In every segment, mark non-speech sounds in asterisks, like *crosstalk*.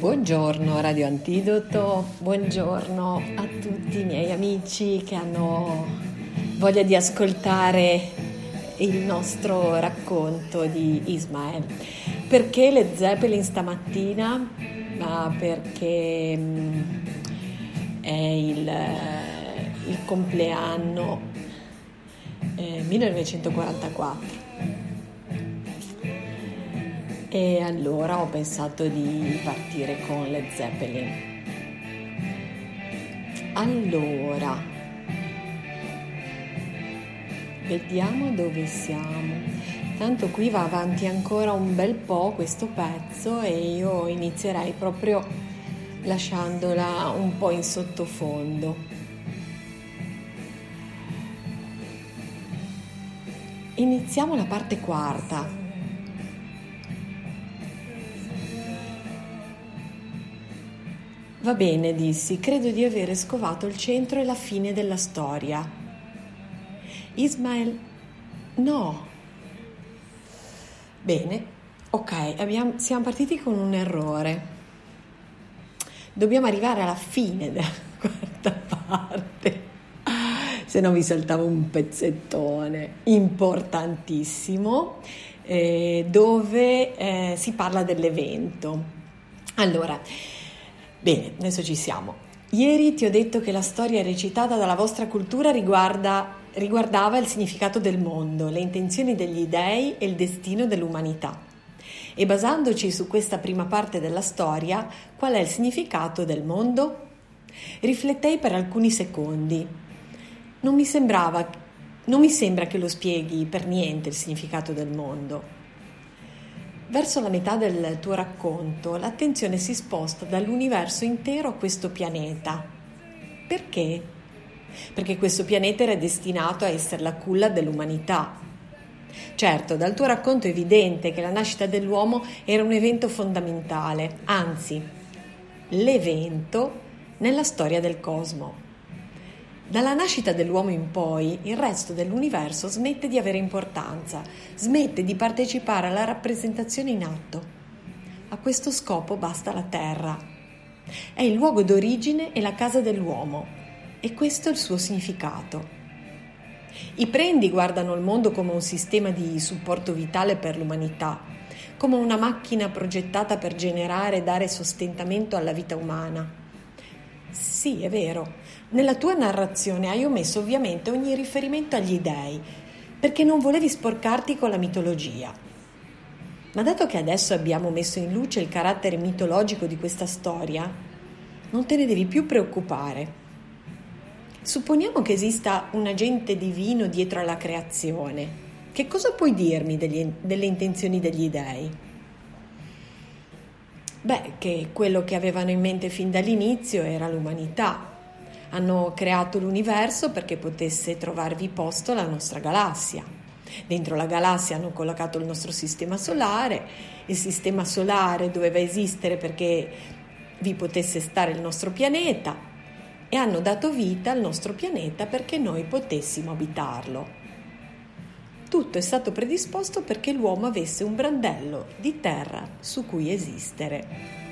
Buongiorno Radio Antidoto, buongiorno a tutti i miei amici che hanno voglia di ascoltare il nostro racconto di Ismael. Perché le Zeppelin stamattina? Ma perché mm, è il, il compleanno eh, 1944 e allora ho pensato di partire con le Zeppelin. Allora, vediamo dove siamo. Tanto qui va avanti ancora un bel po' questo pezzo e io inizierei proprio lasciandola un po' in sottofondo. Iniziamo la parte quarta. Va bene, dissi, credo di avere scovato il centro e la fine della storia. Ismael, no. Bene, ok, abbiamo, siamo partiti con un errore. Dobbiamo arrivare alla fine della *laughs* quarta parte. Se no vi saltavo un pezzettone importantissimo eh, dove eh, si parla dell'evento. Allora, Bene, adesso ci siamo. Ieri ti ho detto che la storia recitata dalla vostra cultura riguarda, riguardava il significato del mondo, le intenzioni degli dei e il destino dell'umanità. E basandoci su questa prima parte della storia, qual è il significato del mondo? Riflettei per alcuni secondi. Non mi sembrava, non mi sembra che lo spieghi per niente il significato del mondo. Verso la metà del tuo racconto l'attenzione si sposta dall'universo intero a questo pianeta. Perché? Perché questo pianeta era destinato a essere la culla dell'umanità. Certo, dal tuo racconto è evidente che la nascita dell'uomo era un evento fondamentale, anzi, l'evento nella storia del cosmo. Dalla nascita dell'uomo in poi, il resto dell'universo smette di avere importanza, smette di partecipare alla rappresentazione in atto. A questo scopo basta la Terra. È il luogo d'origine e la casa dell'uomo, e questo è il suo significato. I prendi guardano il mondo come un sistema di supporto vitale per l'umanità, come una macchina progettata per generare e dare sostentamento alla vita umana. Sì, è vero, nella tua narrazione hai omesso ovviamente ogni riferimento agli dei, perché non volevi sporcarti con la mitologia. Ma dato che adesso abbiamo messo in luce il carattere mitologico di questa storia, non te ne devi più preoccupare. Supponiamo che esista un agente divino dietro alla creazione. Che cosa puoi dirmi degli, delle intenzioni degli dei? Beh, che quello che avevano in mente fin dall'inizio era l'umanità, hanno creato l'universo perché potesse trovarvi posto la nostra galassia. Dentro la galassia hanno collocato il nostro sistema solare, il sistema solare doveva esistere perché vi potesse stare il nostro pianeta e hanno dato vita al nostro pianeta perché noi potessimo abitarlo. Tutto è stato predisposto perché l'uomo avesse un brandello di terra su cui esistere.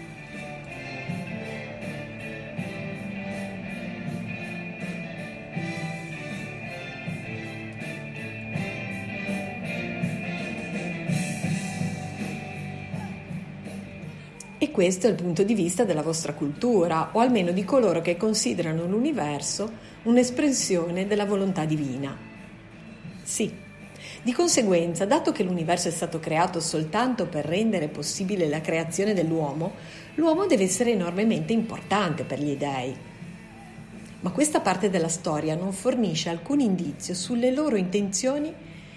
Questo è il punto di vista della vostra cultura, o almeno di coloro che considerano l'universo un'espressione della volontà divina. Sì. Di conseguenza, dato che l'universo è stato creato soltanto per rendere possibile la creazione dell'uomo, l'uomo deve essere enormemente importante per gli dei. Ma questa parte della storia non fornisce alcun indizio sulle loro intenzioni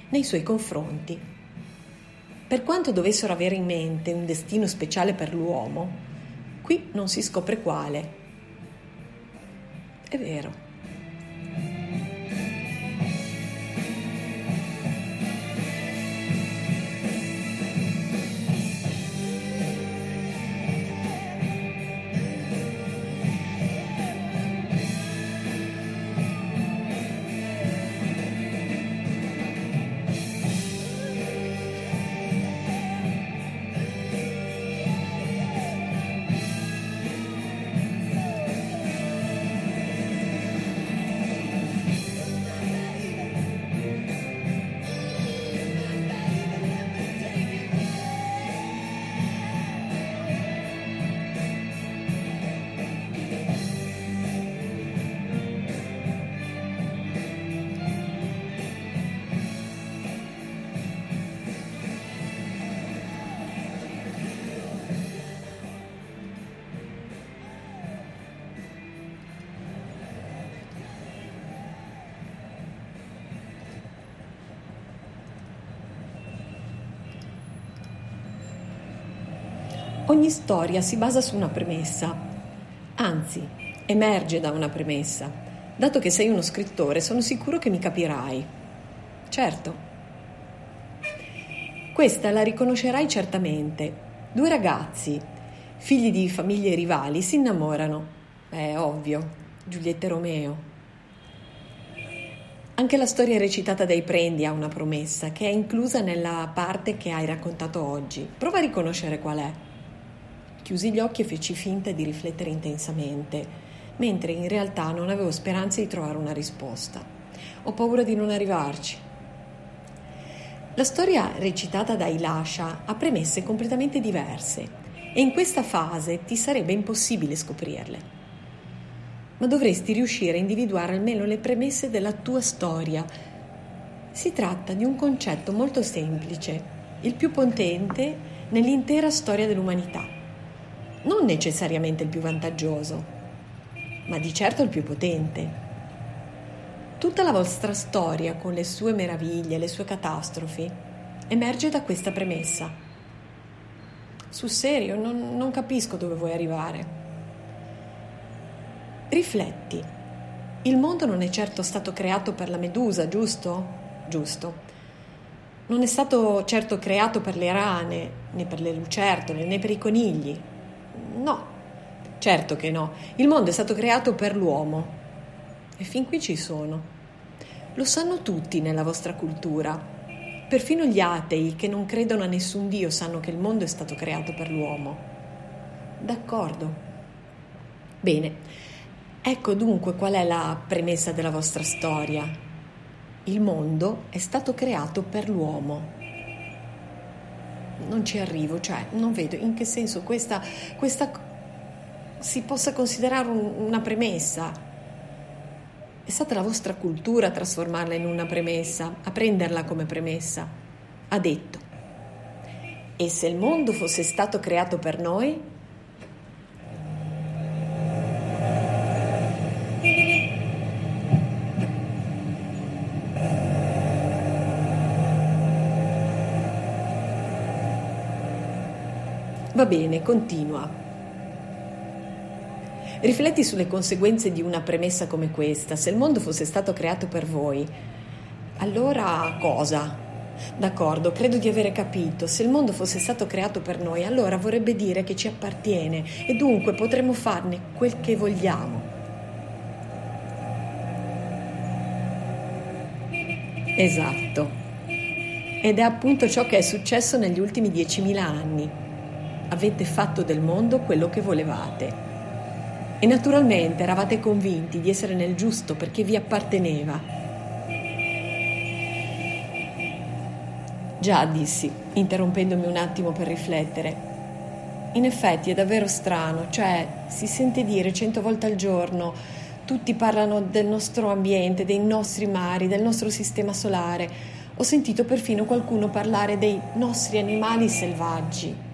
nei suoi confronti. Per quanto dovessero avere in mente un destino speciale per l'uomo, qui non si scopre quale. È vero. Ogni storia si basa su una premessa, anzi, emerge da una premessa. Dato che sei uno scrittore, sono sicuro che mi capirai. Certo. Questa la riconoscerai certamente. Due ragazzi, figli di famiglie rivali, si innamorano. È ovvio, Giulietta e Romeo. Anche la storia recitata dai Prendi ha una promessa che è inclusa nella parte che hai raccontato oggi. Prova a riconoscere qual è. Chiusi gli occhi e feci finta di riflettere intensamente, mentre in realtà non avevo speranza di trovare una risposta. Ho paura di non arrivarci. La storia recitata da Ilasha ha premesse completamente diverse e in questa fase ti sarebbe impossibile scoprirle ma dovresti riuscire a individuare almeno le premesse della tua storia. Si tratta di un concetto molto semplice, il più potente nell'intera storia dell'umanità. Non necessariamente il più vantaggioso, ma di certo il più potente. Tutta la vostra storia, con le sue meraviglie, le sue catastrofi, emerge da questa premessa. Sul serio, non, non capisco dove vuoi arrivare. Rifletti. Il mondo non è certo stato creato per la medusa, giusto? Giusto. Non è stato certo creato per le rane, né per le lucertole, né per i conigli. No, certo che no. Il mondo è stato creato per l'uomo. E fin qui ci sono. Lo sanno tutti nella vostra cultura. Perfino gli atei che non credono a nessun Dio sanno che il mondo è stato creato per l'uomo. D'accordo. Bene. Ecco dunque qual è la premessa della vostra storia. Il mondo è stato creato per l'uomo. Non ci arrivo, cioè non vedo in che senso questa, questa si possa considerare un, una premessa. È stata la vostra cultura a trasformarla in una premessa, a prenderla come premessa. Ha detto, e se il mondo fosse stato creato per noi, Va bene, continua. Rifletti sulle conseguenze di una premessa come questa. Se il mondo fosse stato creato per voi, allora cosa? D'accordo, credo di avere capito. Se il mondo fosse stato creato per noi, allora vorrebbe dire che ci appartiene e dunque potremmo farne quel che vogliamo. Esatto. Ed è appunto ciò che è successo negli ultimi 10.000 anni avete fatto del mondo quello che volevate. E naturalmente eravate convinti di essere nel giusto perché vi apparteneva. Già, dissi, interrompendomi un attimo per riflettere. In effetti è davvero strano, cioè si sente dire cento volte al giorno, tutti parlano del nostro ambiente, dei nostri mari, del nostro sistema solare. Ho sentito perfino qualcuno parlare dei nostri animali selvaggi.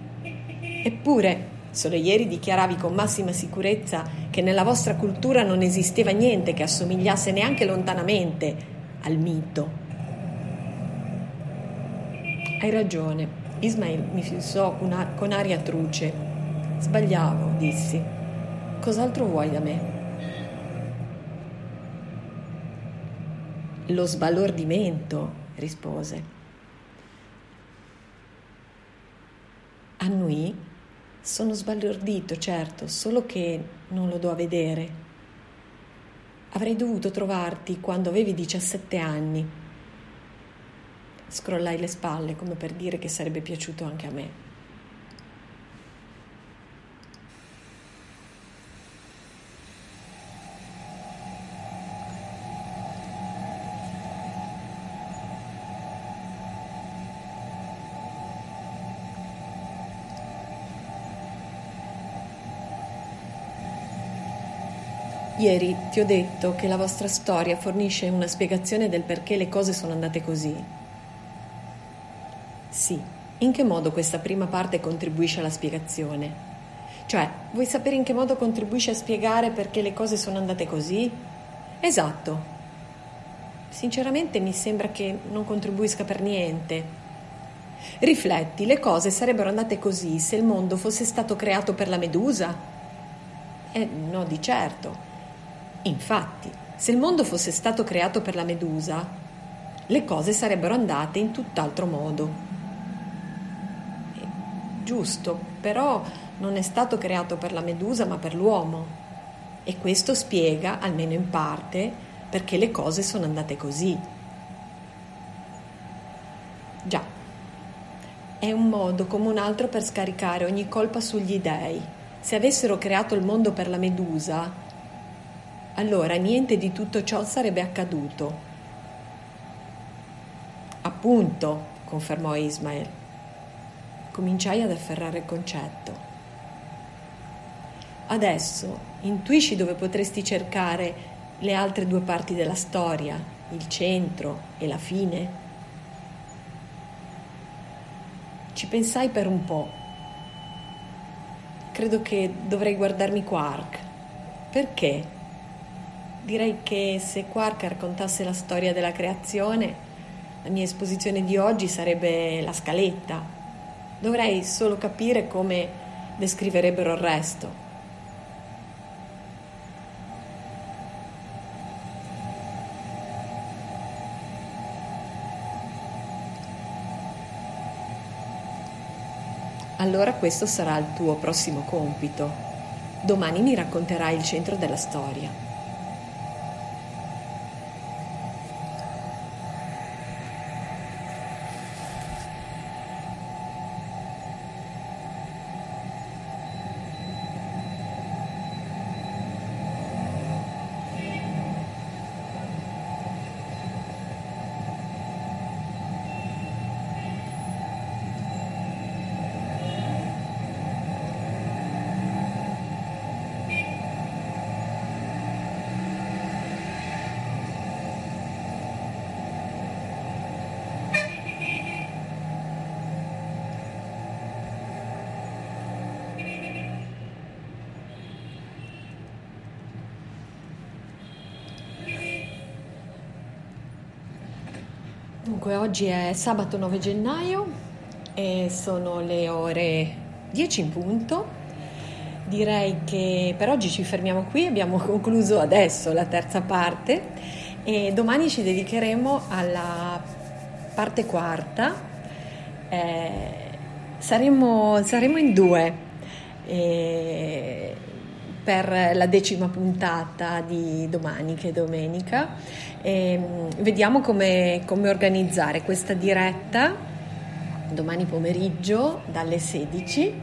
Eppure, solo ieri dichiaravi con massima sicurezza che nella vostra cultura non esisteva niente che assomigliasse neanche lontanamente al mito. Hai ragione. Ismail mi fissò con aria truce. Sbagliavo, dissi. Cos'altro vuoi da me? Lo sbalordimento, rispose. Annui sono sbalordito, certo, solo che non lo do a vedere. Avrei dovuto trovarti quando avevi 17 anni. Scrollai le spalle come per dire che sarebbe piaciuto anche a me. Ieri ti ho detto che la vostra storia fornisce una spiegazione del perché le cose sono andate così. Sì, in che modo questa prima parte contribuisce alla spiegazione? Cioè, vuoi sapere in che modo contribuisce a spiegare perché le cose sono andate così? Esatto. Sinceramente mi sembra che non contribuisca per niente. Rifletti, le cose sarebbero andate così se il mondo fosse stato creato per la Medusa? Eh, no, di certo. Infatti, se il mondo fosse stato creato per la Medusa, le cose sarebbero andate in tutt'altro modo. Eh, giusto, però non è stato creato per la Medusa ma per l'uomo. E questo spiega, almeno in parte, perché le cose sono andate così. Già, è un modo come un altro per scaricare ogni colpa sugli dèi. Se avessero creato il mondo per la Medusa, allora niente di tutto ciò sarebbe accaduto. Appunto, confermò Ismael. Cominciai ad afferrare il concetto. Adesso intuisci dove potresti cercare le altre due parti della storia, il centro e la fine? Ci pensai per un po'. Credo che dovrei guardarmi Quark. Perché? Direi che se Quark raccontasse la storia della creazione, la mia esposizione di oggi sarebbe la scaletta. Dovrei solo capire come descriverebbero il resto. allora questo sarà il tuo prossimo compito. Domani mi racconterai il centro della storia. Dunque, oggi è sabato 9 gennaio e sono le ore 10 in punto. Direi che per oggi ci fermiamo qui, abbiamo *laughs* concluso adesso la terza parte e domani ci dedicheremo alla parte quarta. Eh, saremo, saremo, in due. Eh, per la decima puntata di domani, che è domenica. E mm, vediamo come, come organizzare questa diretta domani pomeriggio dalle 16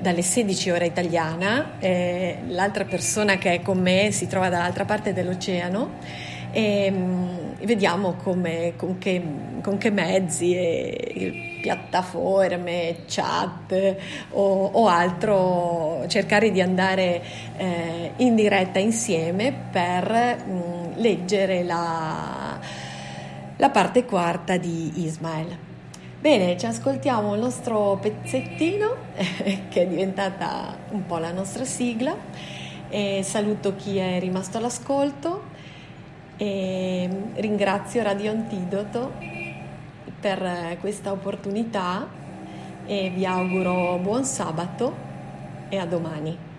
dalle 16 ora italiana, eh, l'altra persona che è con me si trova dall'altra parte dell'oceano e um, vediamo come, con, che, con, che, mezzi, e, piattaforme, chat o, o, altro cercare di andare eh, in diretta insieme per um, leggere la, la parte quarta di Ismael. Bene, ci ascoltiamo il nostro pezzettino *laughs* che è diventata un po' la nostra sigla e saluto chi è rimasto all'ascolto e ringrazio Radio Antidoto per questa opportunità e vi auguro buon sabato e a domani.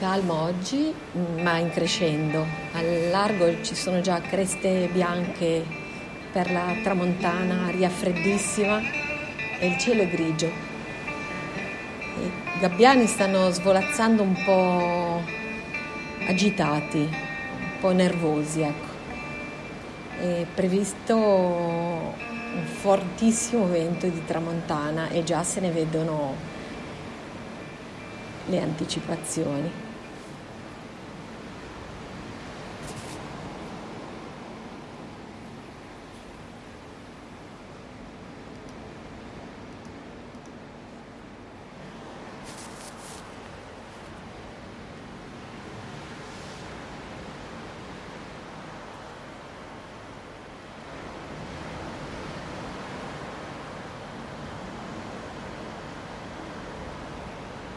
Calmo oggi, ma in crescendo. Al largo ci sono già creste bianche per la tramontana, aria freddissima e il cielo è grigio. I gabbiani stanno svolazzando un po' agitati, un po' nervosi, ecco. È previsto un fortissimo vento di tramontana e già se ne vedono le anticipazioni.